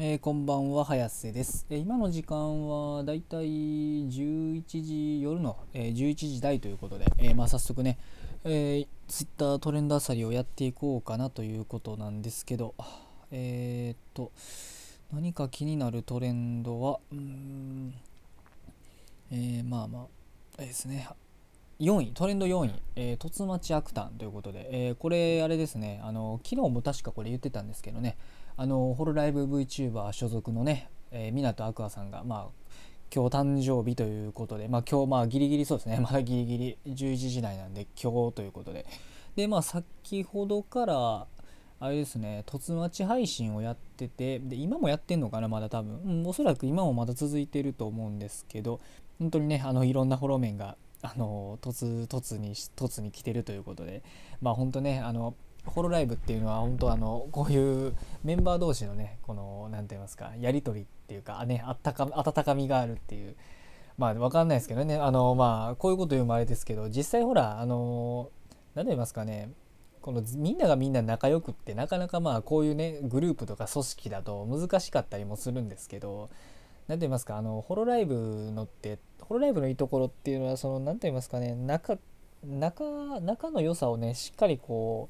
えーこんばんは早瀬です、えー今の時間はだいたい11時夜の、えー11時台ということで、えまあ、早速ね、えー、Twitter トレンドあさりをやっていこうかなということなんですけどえ、っと何か気になるトレンドはうんえまあまああれですね。4位トレンド4位、えー、凸町アクタンということで、えーこれあれですねあの昨日も確かこれ言ってたんですけどねあのホロライブ VTuber 所属のね、えー、湊アクアさんがまあ今日誕生日ということでまあ今日まあギリギリそうですね まだギリギリ11時台なんで今日ということで。でまあ先ほどからあれですね凸町配信をやっててで今もやってんのかなまだ多分、うん、おそらく今もまだ続いてると思うんですけど本当にねあのいろんなフォロー面があの突突に突に来てるということで。まあ本当ねあのホロライブっていうのは本当あのこういうメンバー同士のねこの何て言いますかやり取りっていうかねあったか温かみがあるっていう。まあ分かんないですけどね。あのまあこういうこと言うのもあれですけど実際ほらあの何て言いますかねこのみんながみんな仲良くってなかなかまあこういうねグループとか組織だと難しかったりもするんですけど何て言いますかあのホロライブのってホロライブのいいところっていうのはその何て言いますかね仲仲仲の良さをねしっかりこ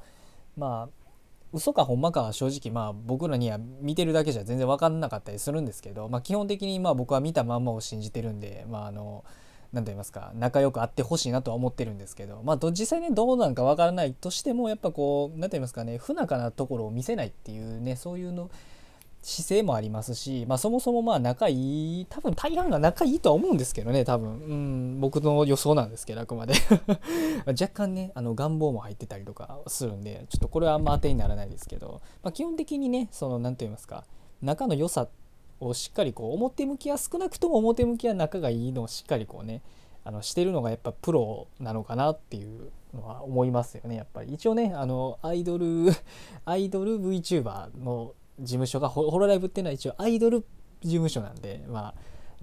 うまあ嘘かほんまかは正直まあ僕らには見てるだけじゃ全然分かんなかったりするんですけど、まあ、基本的にまあ僕は見たまんまを信じてるんでまああの何と言いますか仲良くあってほしいなとは思ってるんですけどまあど実際ねどうなんか分からないとしてもやっぱこう何と言いますかね不仲なところを見せないっていうねそういうの姿勢もありますし、まあ、そもそもまあ仲いい多分大半が仲いいとは思うんですけどね多分、うん、僕の予想なんですけどあくまで。若干ねあの願望も入ってたりとかするんでちょっとこれはあんま当てにならないですけど、まあ、基本的にねその何と言いますか仲の良さをしっかりこう表向きは少なくとも表向きは仲がいいのをしっかりこうねあのしてるのがやっぱプロなのかなっていうのは思いますよねやっぱり。一応ねあのアイドルアイドル VTuber の事務所がホロライブっていうのは一応アイドル事務所なんでまあや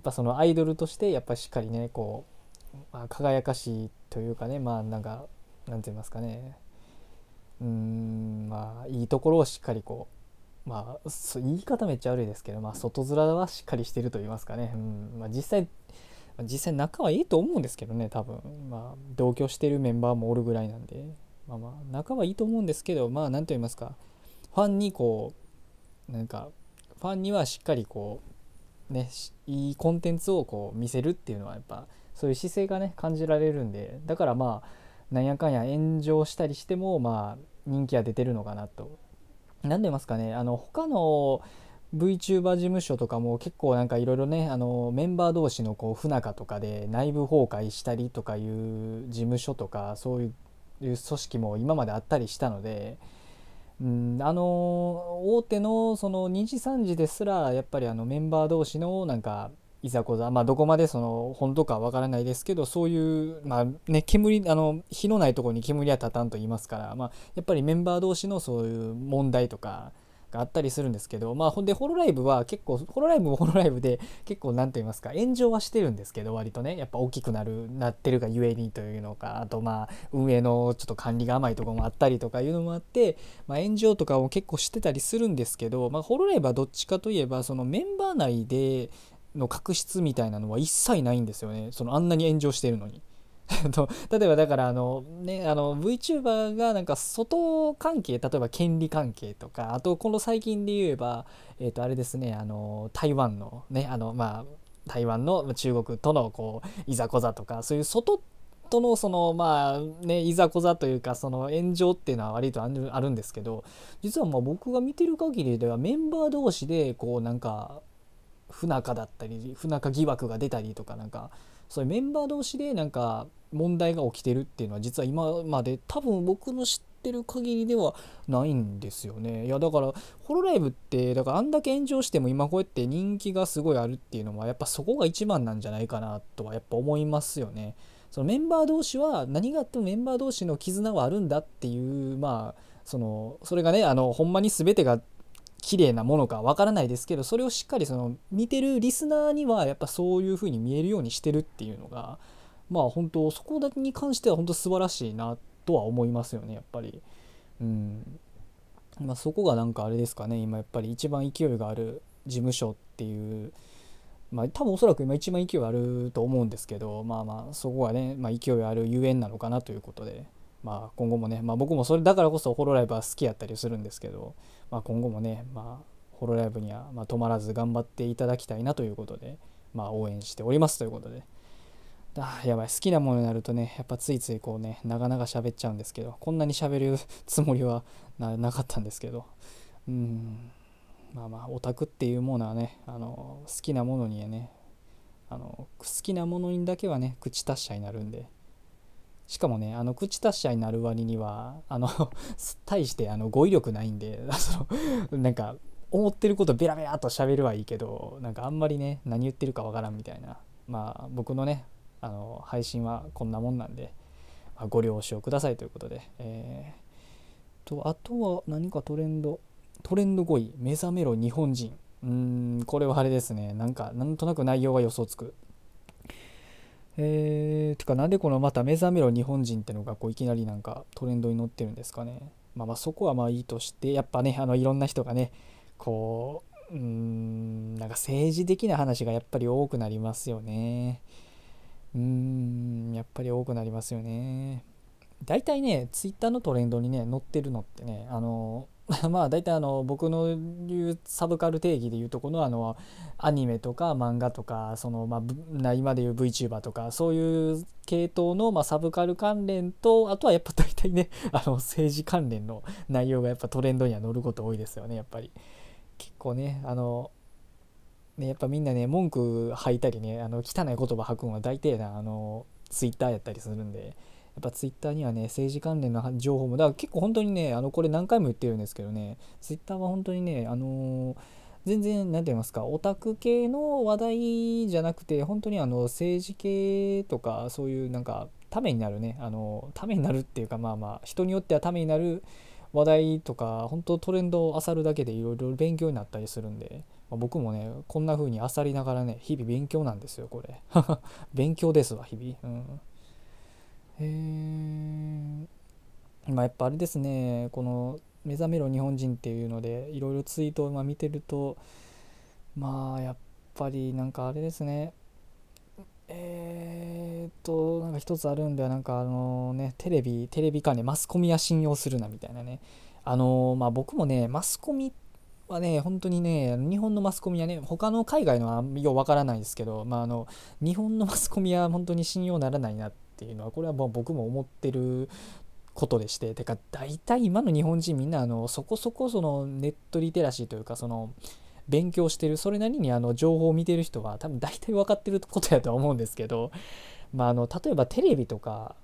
っぱそのアイドルとしてやっぱりしっかりねこう、まあ、輝かしいというかねまあなんかなんて言いますかね。うんまあいいところをしっかりこうまあ言い方めっちゃ悪いですけど、まあ、外面はしっかりしてると言いますかね、うんまあ、実際実際仲はいいと思うんですけどね多分。まあ同居してるメンバーもおるぐらいなんで。まあまあ仲はいいと思うんですけどまあ何と言いますか。ファンにこうなんかファンにはしっかりこうねいいコンテンツをこう見せるっていうのはやっぱそういう姿勢がね感じられるんでだからまあなんやかんや炎上したりしてもまあ人気は出てるのかなと。何て言いますかねあの他の VTuber 事務所とかも結構なんかいろいろねあのメンバー同士のこう不仲とかで内部崩壊したりとかいう事務所とかそういう組織も今まであったりしたので。うん、あの大手のその2次3次ですらやっぱりあのメンバー同士のなんかいざこざまあどこまでその本当かわからないですけどそういうまあね煙あの火のないところに煙は立たんと言いますからまあやっぱりメンバー同士のそういう問題とかがあったりするんですけどまあほんでホロライブは結構ホロライブもホロライブで結構何と言いますか炎上はしてるんですけど割とねやっぱ大きくなるなってるがゆえにというのかあとまあ運営のちょっと管理が甘いところもあったりとかいうのもあって、まあ、炎上とかを結構してたりするんですけど、まあ、ホロライブはどっちかといえばそのメンバー内での確執みたいなのは一切ないんですよねそのあんなに炎上してるのに。と例えばだからあのねあの VTuber がなんか外関係例えば権利関係とかあとこの最近で言えばえっ、とあれですねあの台湾のねあのまあ台湾の中国とのこういざこざとかそういう外とのそのまあねいざこざというかその炎上っていうのは割とあるんですけど実はまあ僕が見てる限りではメンバー同士でこうなんか不仲だったり不仲疑惑が出たりとかなんかそういうメンバー同士でなんか問題が起きてるっていうのは実は今まで多分僕の知ってる限りではないんですよね。いやだからホロライブってだからあんだけ炎上しても今こうやって人気がすごいあるっていうのはやっぱそこが一番なんじゃないかなとはやっぱ思いますよね。そのメンバー同士は何があってもメンバー同士の絆はあるんだっていうまあそのそれがねあのほんまに全てが綺麗なものかわからないですけどそれをしっかりその見てるリスナーにはやっぱそういう風に見えるようにしてるっていうのがまあ本当そこだけに関しては本当素晴らしいなとは思いますよねやっぱり。うんまあ、そこがなんかあれですかね今やっぱり一番勢いがある事務所っていうまあ多分おそらく今一番勢いあると思うんですけどまあまあそこはね、まあ、勢いあるゆえんなのかなということでまあ今後もね、まあ、僕もそれだからこそホロライブは好きやったりするんですけど、まあ、今後もね、まあ、ホロライブにはま止まらず頑張っていただきたいなということで、まあ、応援しておりますということで。あやばい。好きなものになるとねやっぱついついこうねなかなか喋っちゃうんですけどこんなに喋る つもりはなかったんですけど。うん。まあまあオタクっていうものはねあの好きなものにはねあの好きなものにだけはね口達者になるんでしかもねあの口達者になる割にはあの 対してあの語彙力ないんで そのなんか思ってることベラベラと喋るはいいけどなんかあんまりね何言ってるかわからんみたいな。まあ僕のねあの配信はこんなもんなんで、まあ、ご了承くださいということで、えー、とあとは何かトレンドトレンド5位目覚めろ日本人。うーんこれはあれですね。なんかなんとなく内容が予想つく。えー、てかなんでこのまた目覚めろ日本人ってのがこういきなりなんかトレンドに乗ってるんですかね。まあまあそこはまあいいとしてやっぱねあのいろんな人がねこううんなんか政治的な話がやっぱり多くなりますよね。うんやっぱり多くなりますよね。大体ねツイッターのトレンドにね載ってるのってねあの まあ大体あの僕の言うサブカル定義で言うとこのあのアニメとか漫画とかそのまあ今で言う VTuber とかそういう系統のまサブカル関連とあとはやっぱ大体ねあの政治関連の内容がやっぱトレンドには載ること多いですよねやっぱり。結構ねあのねやっぱみんなね文句吐いたりねあの汚い言葉吐くのは大体なあのツイッターやったりするんで。っぱツイッターにはね政治関連の情報もだから結構本当にねあのこれ何回も言ってるんですけどねツイッターは本当にねあのー、全然何て言いますかオタク系の話題じゃなくて本当にあの政治系とかそういうなんかためになるねあのためになるっていうかまあまあ人によってはためになる話題とか本当トレンドを漁るだけでいろいろ勉強になったりするんで、まあ、僕もねこんな風に漁りながらね日々勉強なんですよこれ。勉強ですわ日々。うん。え、まあやっぱあれですね。この「目覚めろ日本人」っていうのでいろいろツイートを見てるとまあやっぱりなんかあれですね。えー、っとなんか一つあるんではなんかあのねテレビテレビ関連マスコミは信用するなみたいなね。あのまあ僕もねマスコミはね本当にね日本のマスコミはね他の海外のはようわからないですけどまああの日本のマスコミは本当に信用ならないなってっていうのはこれはもう僕も思ってることでしててか大体今の日本人みんなあのそこそこそのネットリテラシーというかその勉強してるそれなりにあの情報を見てる人は多分大体分かってることやとは思うんですけど、まあ、あの例えばテレビとか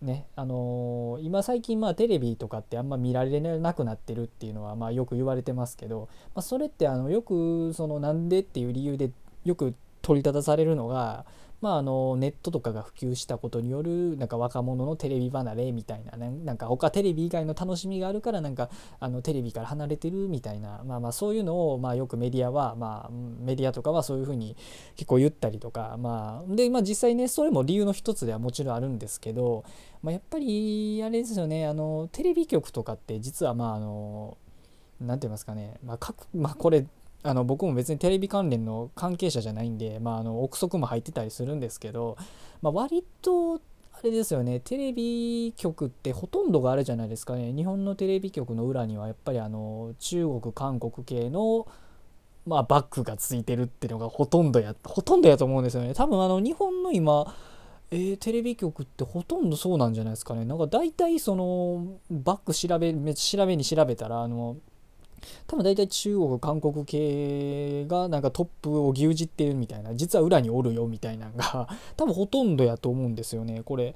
ねあのー、今最近まあテレビとかってあんま見られなくなってるっていうのはまあよく言われてますけど、まあ、それってあのよくそのなんでっていう理由でよく取り立たされるのがまあ、あのネットとかが普及したことによるなんか若者のテレビ離れみたいな、ね、なんか他テレビ以外の楽しみがあるからなんかあのテレビから離れてるみたいな、まあ、まあそういうのを、まあ、よくメディアは、まあ、メディアとかはそういうふうに結構言ったりとか、まあ、で、まあ、実際ねそれも理由の一つではもちろんあるんですけど、まあ、やっぱりあれですよねあのテレビ局とかって実はまああの何て言いますかね、まあ、各まあ、これあの僕も別にテレビ関連の関係者じゃないんで、まあ、あの憶測も入ってたりするんですけど、まあ、割とあれですよねテレビ局ってほとんどがあれじゃないですかね。日本のテレビ局の裏にはやっぱりあの中国韓国系のまあ、バックがついてるっていうのがほとんどやほとんどやと思うんですよね。多分あの日本の今えー、テレビ局ってほとんどそうなんじゃないですかね。なんか大体そのバック調べ調べに調べたらあの多分大体中国韓国系がなんかトップを牛耳ってるみたいな実は裏におるよみたいなのが 多分ほとんどやと思うんですよね。これ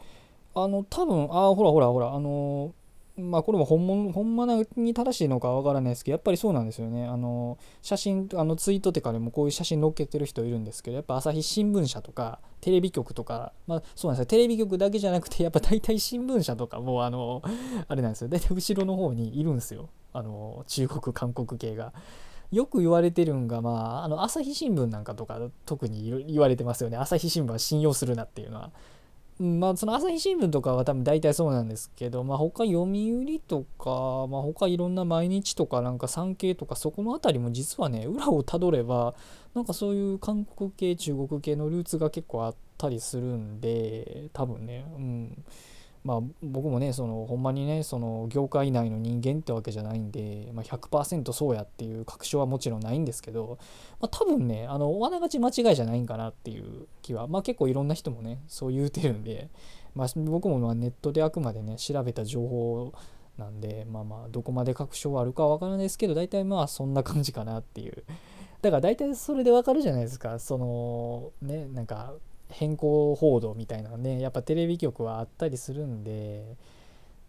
あの多分あほらほらほらあのまあこれも本物本物に正しいのかわからないですけどやっぱりそうなんですよね。あの写真あのツイートとかでもこういう写真載っけてる人いるんですけどやっぱ朝日新聞社とかテレビ局とかまあそうなんですよ。テレビ局だけじゃなくてやっぱ大体新聞社とかもあのあれなんですよ。大体後ろの方にいるんですよ。あの中国韓国系が。よく言われてるんが、まあ、あの朝日新聞なんかとか特に言われてますよね。朝日新聞は信用するなっていうのは。まあその朝日新聞とかは多分大体そうなんですけど、まあ、他読売とか、まあ、他いろんな毎日とかなんか産経とかそこの辺りも実はね裏をたどればなんかそういう韓国系中国系のルーツが結構あったりするんで多分ねうん。まあ僕もねそのほんまにねその業界内の人間ってわけじゃないんで、まあ、100%そうやっていう確証はもちろんないんですけど、まあ、多分ねあのわながち間違いじゃないんかなっていう気はまあ結構いろんな人もねそう言うてるんで、まあ、僕もまあネットであくまでね調べた情報なんでまあまあどこまで確証あるかは分からないですけど大体まあそんな感じかなっていう。だから大体それでわかるじゃないですか。そのねなんか変更報道みたいなねやっぱテレビ局はあったりするんで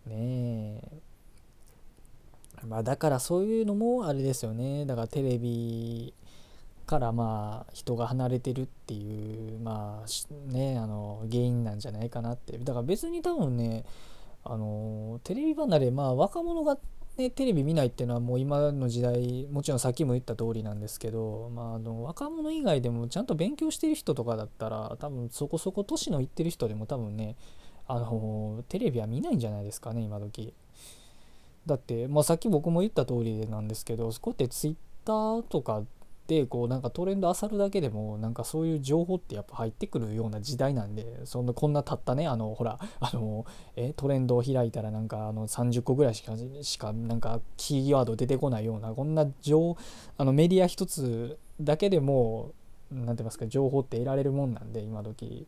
ねえ。まあだからそういうのもあれですよね。だからテレビからまあ人が離れてるっていうまあねあの原因なんじゃないかなって。だから別に多分ねあのテレビ離れまあ若者がね、テレビ見ないっていうのはもう今の時代もちろんさっきも言った通りなんですけど、まあ、あの若者以外でもちゃんと勉強してる人とかだったら多分そこそこ都市の行ってる人でも多分ねあのテレビは見ないんじゃないですかね今時。だって、まあ、さっき僕も言った通りなんですけどそこってツイッターとかでこうなんかトレンド漁るだけでもなんかそういう情報ってやっぱ入ってくるような時代なんでそんなこんなたったねあのほら あのえトレンドを開いたらなんかあの30個ぐらいしかしかなんかキーワード出てこないようなこんな情あのメディア一つだけでも何て言いますか情報って得られるもんなんで今時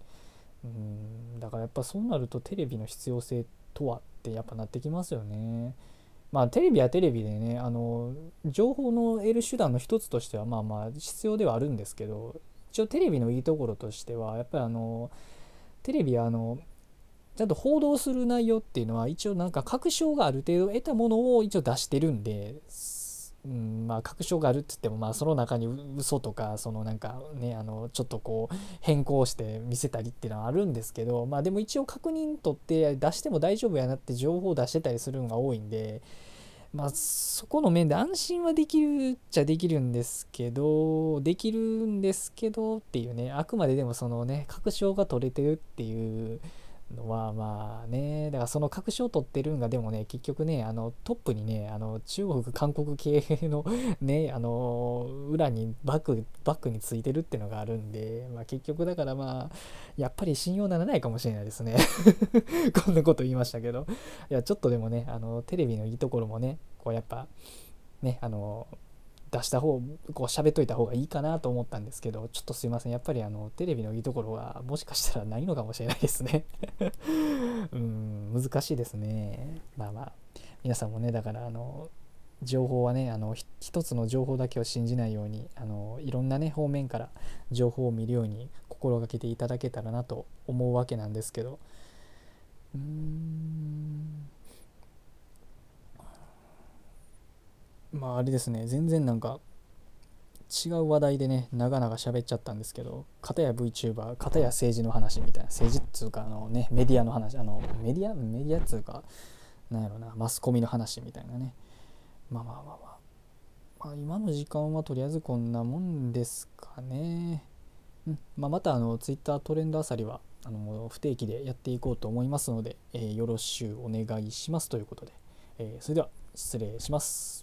うんだからやっぱそうなるとテレビの必要性とはってやっぱなってきますよね。まあテレビはテレビでねあの情報の得る手段の一つとしてはまあまあ必要ではあるんですけど一応テレビのいいところとしてはやっぱりあのテレビはあのちゃんと報道する内容っていうのは一応なんか確証がある程度得たものを一応出してるんでうんまあ、確証があるって言っても、まあ、その中に嘘とかそのなんかねあのちょっとこう変更して見せたりっていうのはあるんですけど、まあ、でも一応確認取って出しても大丈夫やなって情報を出してたりするのが多いんで、まあ、そこの面で安心はできるっちゃできるんですけどできるんですけどっていうねあくまででもそのね確証が取れてるっていう。のはまあね。だからその確証を取ってるんがでもね結局ねあのトップにねあの中国韓国系の ねあの裏にバックバックについてるってのがあるんで、まあ、結局だからまあやっぱり信用ならないかもしれないですね。こんなこと言いましたけど。いやちょっとでもねあのテレビのいいところもねこうやっぱねあの出した方こう喋っといた方がいいかなと思ったんですけどちょっとすいません。やっぱりあのテレビのいいところはもしかしたらないのかもしれないですね。うん難しいですね。まあまあ。皆さんもねだからあの情報はねあの一つの情報だけを信じないようにあのいろんなね方面から情報を見るように心がけていただけたらなと思うわけなんですけど。うーん。まああれですね。全然なんか違う話題でね長々喋っちゃったんですけど片や VTuber 片や政治の話みたいな政治っつうかあのねメディアの話あのメディア？メディアっつうかなんやろなマスコミの話みたいなね。まあまあまあまあ、まあ、今の時間はとりあえずこんなもんですかね。うん。まあ、またあの Twitter トレンドあさりはあの不定期でやっていこうと思いますので、えー、よろしゅうお願いしますということで、えー、それでは失礼します。